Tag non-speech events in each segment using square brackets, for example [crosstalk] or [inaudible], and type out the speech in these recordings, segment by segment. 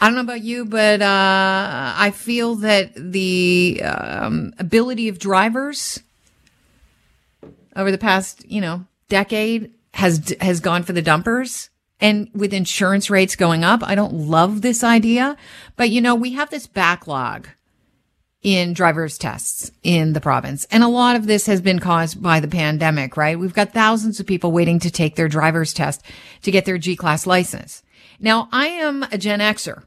I don't know about you, but uh, I feel that the um, ability of drivers over the past, you know, decade has has gone for the dumpers. And with insurance rates going up, I don't love this idea, but you know, we have this backlog in driver's tests in the province. And a lot of this has been caused by the pandemic, right? We've got thousands of people waiting to take their driver's test to get their G class license. Now, I am a Gen Xer.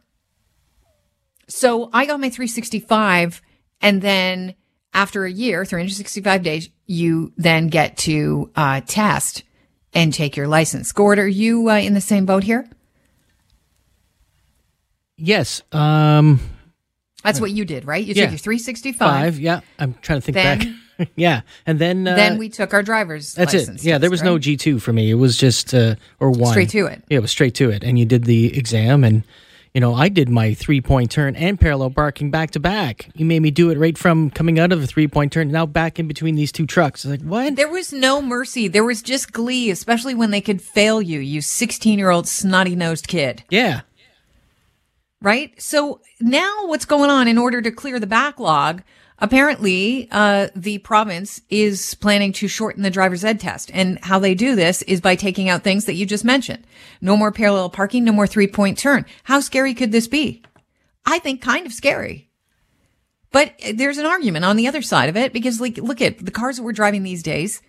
So I got my 365 and then after a year, 365 days, you then get to uh, test and take your license. Gord, are you uh, in the same boat here? Yes. Um, That's what you did, right? You Yeah. took your 365. five. Yeah. I'm trying to think Then- back. [laughs] yeah. And then, uh, then we took our driver's that's license. it. Yeah. There test, was no? G2 for me. It was just, uh, or one. Straight to it. Yeah. It was straight to it. And you did the exam and, you know, I did my three point turn and parallel parking back to back. You made me do it right from coming out of a three point turn, now back in between these two trucks. It's like, what? There was no mercy. There was just glee, especially when they could fail you, you 16 year old snotty nosed kid. Yeah. right? So now what's going on in order to clear the backlog? Apparently, uh, the province is planning to shorten the driver's ed test. And how they do this is by taking out things that you just mentioned. No more parallel parking, no more three point turn. How scary could this be? I think kind of scary. But there's an argument on the other side of it because like, look at the cars that we're driving these days.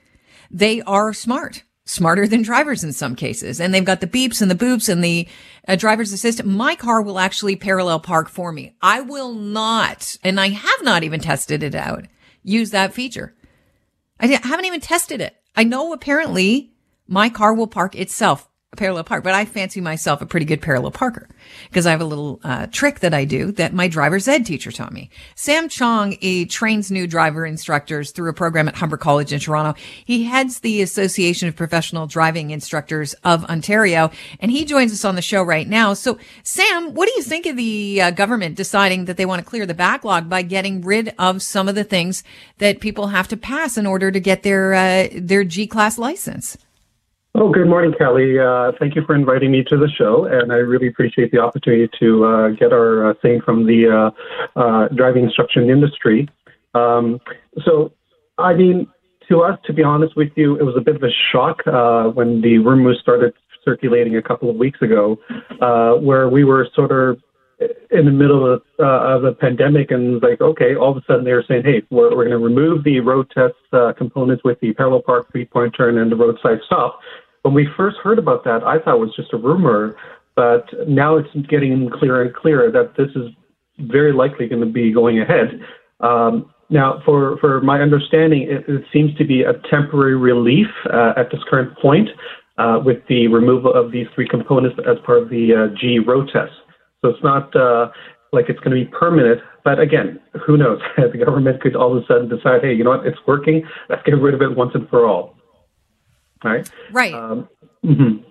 They are smart, smarter than drivers in some cases. And they've got the beeps and the boops and the uh, driver's assistant. My car will actually parallel park for me. I will not, and I have not even tested it out, use that feature. I haven't even tested it. I know apparently my car will park itself, parallel park, but I fancy myself a pretty good parallel parker because I have a little uh, trick that I do that my driver's ed teacher taught me. Sam Chong he trains new driver instructors through a program at Humber College in Toronto. He heads the Association of Professional Driving Instructors of Ontario, and he joins us on the show right now. So, Sam, what do you think of the uh, government deciding that they want to clear the backlog by getting rid of some of the things that people have to pass in order to get their uh, their G class license? Oh, good morning, Kelly. Uh, thank you for inviting me to the show, and I really appreciate the opportunity to uh, get our uh, saying from the uh, uh, driving instruction industry. Um, so, I mean, to us, to be honest with you, it was a bit of a shock when the rumors started circulating a couple of weeks ago, where we were sort of in the middle of, uh, of a pandemic and like, okay, all of a sudden they were saying, hey, we're, we're going to remove the road test uh, components with the parallel park, three point turn, and the roadside stop. When we first heard about that, I thought it was just a rumor, but now it's getting clearer and clearer that this is very likely going to be going ahead. Um, now, for, for my understanding, it, it seems to be a temporary relief uh, at this current point uh, with the removal of these three components as part of the uh, G road test. So it's not uh, like it's going to be permanent. But again, who knows? [laughs] the government could all of a sudden decide, hey, you know what? It's working. Let's get rid of it once and for all. Right. Right. Um, mhm.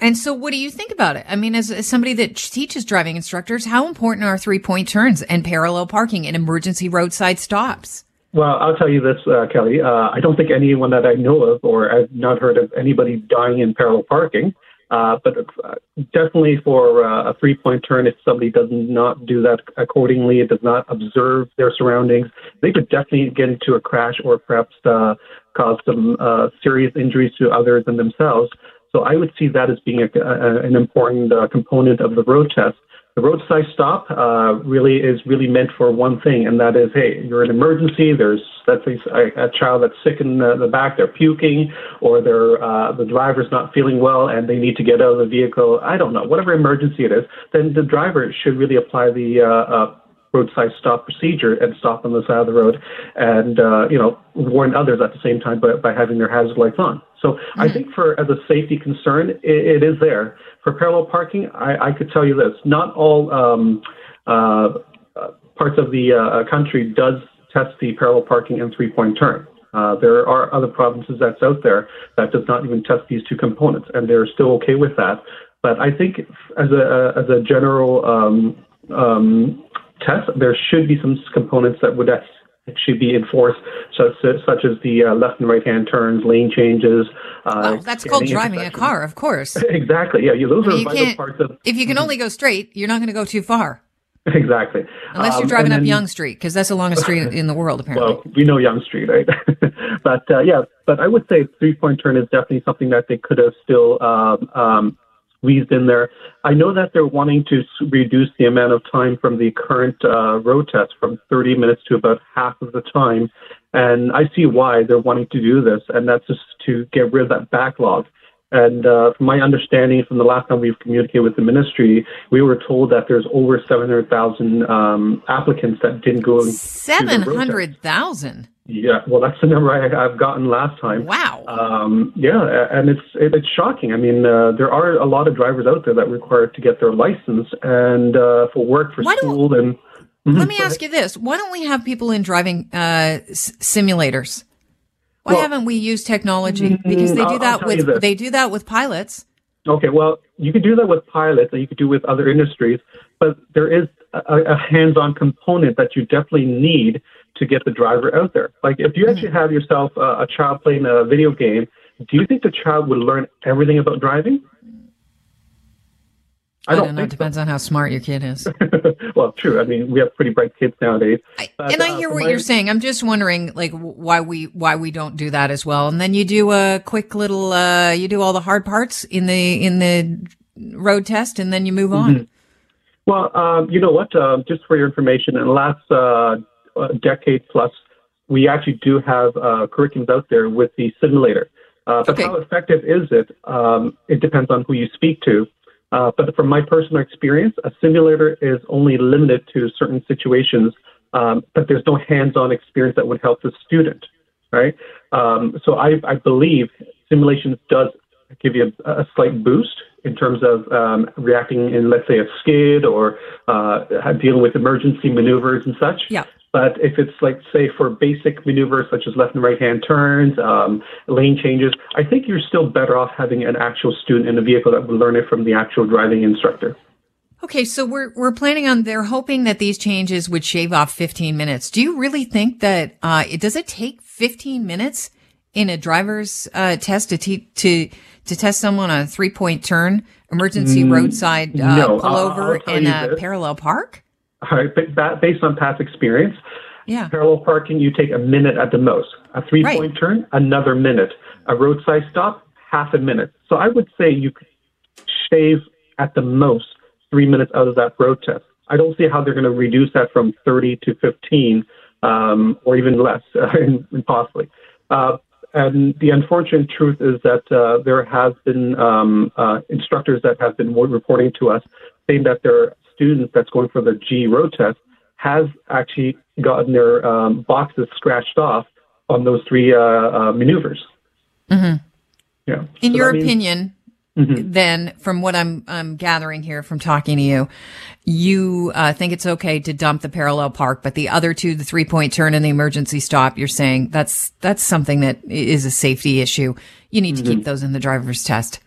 And so, what do you think about it? I mean, as, as somebody that teaches driving instructors, how important are three point turns and parallel parking and emergency roadside stops? Well, I'll tell you this, uh, Kelly. Uh, I don't think anyone that I know of, or I've not heard of anybody dying in parallel parking. Uh, but uh, definitely for uh, a three-point turn, if somebody does not do that accordingly, it does not observe their surroundings, they could definitely get into a crash or perhaps uh, cause some uh, serious injuries to others and themselves. So I would see that as being a, a, an important uh, component of the road test. The roadside stop uh, really is really meant for one thing, and that is, hey, you're in an emergency. There's let's say a, a child that's sick in the, the back, they're puking, or they're uh, the driver's not feeling well and they need to get out of the vehicle. I don't know, whatever emergency it is. Then the driver should really apply the uh, uh, roadside stop procedure and stop on the side of the road, and uh, you know warn others at the same time by, by having their hazard lights on. So I think for as a safety concern, it, it is there. For parallel parking, I, I could tell you this: not all um, uh, uh, parts of the uh, country does test the parallel parking and three-point turn. Uh, there are other provinces that's out there that does not even test these two components, and they're still okay with that. But I think as a as a general um, um, test, there should be some components that would should be enforced, such, such as the uh, left and right hand turns, lane changes. Uh, oh, that's called driving a car, of course. [laughs] exactly. Yeah, you, those are vital parts of. If you can only go straight, you're not going to go too far. [laughs] Exactly. Unless you're um, driving um, up Yonge Street, because that's the longest street in the world, [laughs] apparently. Well, we know Yonge Street, right? but uh, yeah, but I would say three point turn is definitely something that they could have still um, um, squeezed in there. I know that they're wanting to reduce the amount of time from the current uh, road test from 30 minutes to about half of the time. And I see why they're wanting to do this, and that's just to get rid of that backlog. And uh, from my understanding, from the last time we've communicated with the ministry, we were told that there's over 700,000 um, applicants that didn't go. 700,000? Yeah, well, that's the number I, have gotten last time. Wow. Um, yeah, and it's it, it's shocking. I mean, uh, there are a lot of drivers out there that require to get their license and uh, for work, for Why school, and. Mm-hmm. Let me ask you this: Why don't we have people in driving uh, s- simulators? Why well, haven't we used technology? Mm, because they do that with they do that with pilots. Okay, well, you could do that with pilots, and you could do with other industries, but there is a, a hands-on component that you definitely need to get the driver out there. Like if you actually mm-hmm. have yourself a, a child playing a video game, do you think the child would learn everything about driving? I don't, I don't know. It depends so. on how smart your kid is. [laughs] well, true. I mean, we have pretty bright kids nowadays. I, but, and I uh, hear uh, what my... you're saying. I'm just wondering, like, why we why we don't do that as well. And then you do a quick little, uh, you do all the hard parts in the in the road test, and then you move on. Mm-hmm. Well, um, you know what? Uh, just for your information, in the last uh, decade plus, we actually do have uh, curriculums out there with the simulator. Uh, but okay. how effective is it? Um, it depends on who you speak to. Uh, but from my personal experience, a simulator is only limited to certain situations, um, but there's no hands-on experience that would help the student, right? Um, so I, I, believe simulations does give you a, a slight boost in terms of um, reacting in, let's say, a skid or uh, dealing with emergency maneuvers and such. Yeah. But if it's like, say, for basic maneuvers such as left and right hand turns, um, lane changes, I think you're still better off having an actual student in the vehicle that would learn it from the actual driving instructor. Okay, so we're we're planning on they're hoping that these changes would shave off 15 minutes. Do you really think that uh, it does it take 15 minutes in a driver's uh, test to te- to to test someone on a three point turn, emergency mm, roadside uh, no, pullover, and a this. parallel park? All right, but based on past experience, yeah. parallel parking, you take a minute at the most. A three point right. turn, another minute. A roadside stop, half a minute. So I would say you could shave at the most three minutes out of that road test. I don't see how they're going to reduce that from 30 to 15 um, or even less, [laughs] possibly. Uh, and the unfortunate truth is that uh, there has been um, uh, instructors that have been reporting to us saying that their students that's going for the G road test has actually gotten their um, boxes scratched off on those three uh, uh, maneuvers. Mm-hmm. Yeah. In so your means- opinion, Mm-hmm. then from what I'm, I'm gathering here from talking to you, you uh, think it's okay to dump the parallel park, but the other two, the three point turn and the emergency stop, you're saying that's that's something that is a safety issue. You need to mm-hmm. keep those in the driver's test.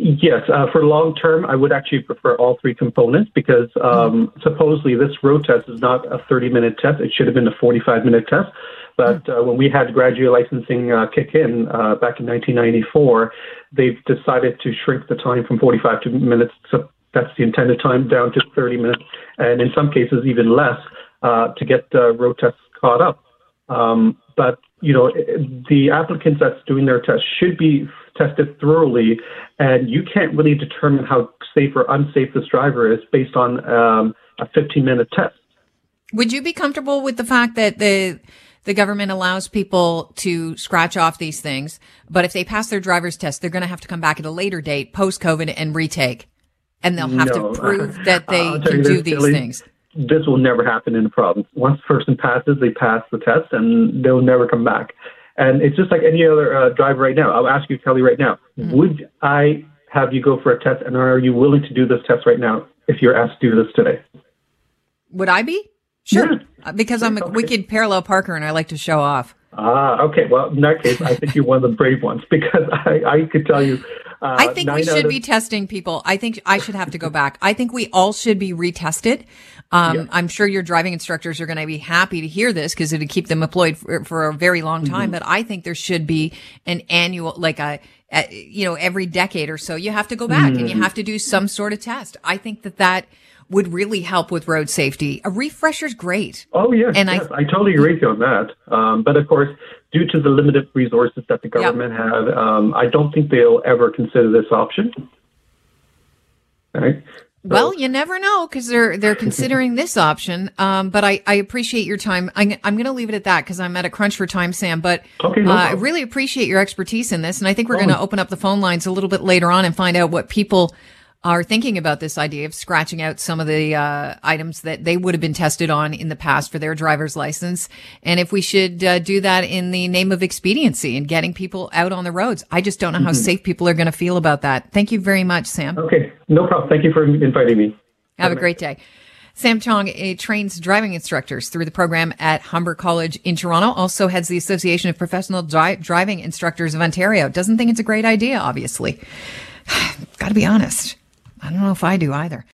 Yes, uh, for long term, I would actually prefer all three components because um, mm-hmm. supposedly this road test is not a 30 minute test. It should have been a 45 minute test. But uh, when we had graduate licensing uh, kick in uh, back in 1994, they've decided to shrink the time from 45 to minutes. So that's the intended time down to 30 minutes, and in some cases even less uh, to get road tests caught up. Um, but you know, the applicants that's doing their test should be tested thoroughly, and you can't really determine how safe or unsafe this driver is based on um, a 15 minute test. Would you be comfortable with the fact that the the government allows people to scratch off these things, but if they pass their driver's test, they're going to have to come back at a later date, post COVID, and retake, and they'll have no. to prove that they can do these things. This will never happen in the province. Once a person passes, they pass the test, and they'll never come back. And it's just like any other uh, driver right now. I'll ask you, Kelly, right now. Mm-hmm. Would I have you go for a test, and are you willing to do this test right now if you're asked to do this today? Would I be? Sure. Yeah. Uh, because I'm a okay. wicked parallel parker and I like to show off. Ah, okay. Well, in that case, I think you're one of the brave ones because I, I could tell you. Uh, I think we should of- be testing people. I think I should have to go back. I think we all should be retested. Um. I'm sure your driving instructors are going to be happy to hear this because it'd keep them employed for, for a very long Mm-hmm. time. But I think there should be an annual, like a, you know, every decade or so, you have to go back and you Mm-hmm. have to do some sort of test. I think that that would really help with road safety. A refresher's great. Oh yes, And I- yes, I, totally agree with you on that. Um, but of course, due to the limited resources that the government have, um, I don't think they'll ever consider this option. Right? Well, you never know because they're they're [laughs] considering this option. Um, but I, I appreciate your time. I'm, I'm going to leave it at that because I'm at a crunch for time, Sam. But Okay, no uh, I really appreciate your expertise in this, and I think we're going to open up the phone lines a little bit later on and find out what people are thinking about this idea of scratching out some of the uh, items that they would have been tested on in the past for their driver's license, and if we should uh, do that in the name of expediency and getting people out on the roads. I just don't know Mm-hmm. how safe people are going to feel about that. Thank you very much, Sam. Okay, no problem. Thank you for inviting me. Have a great day. Sam Chong trains driving instructors through the program at Humber College in Toronto. Also heads the Association of Professional Dri- Driving Instructors of Ontario. Doesn't think it's a great idea, obviously. [sighs] Got to be honest. I don't know if I do either.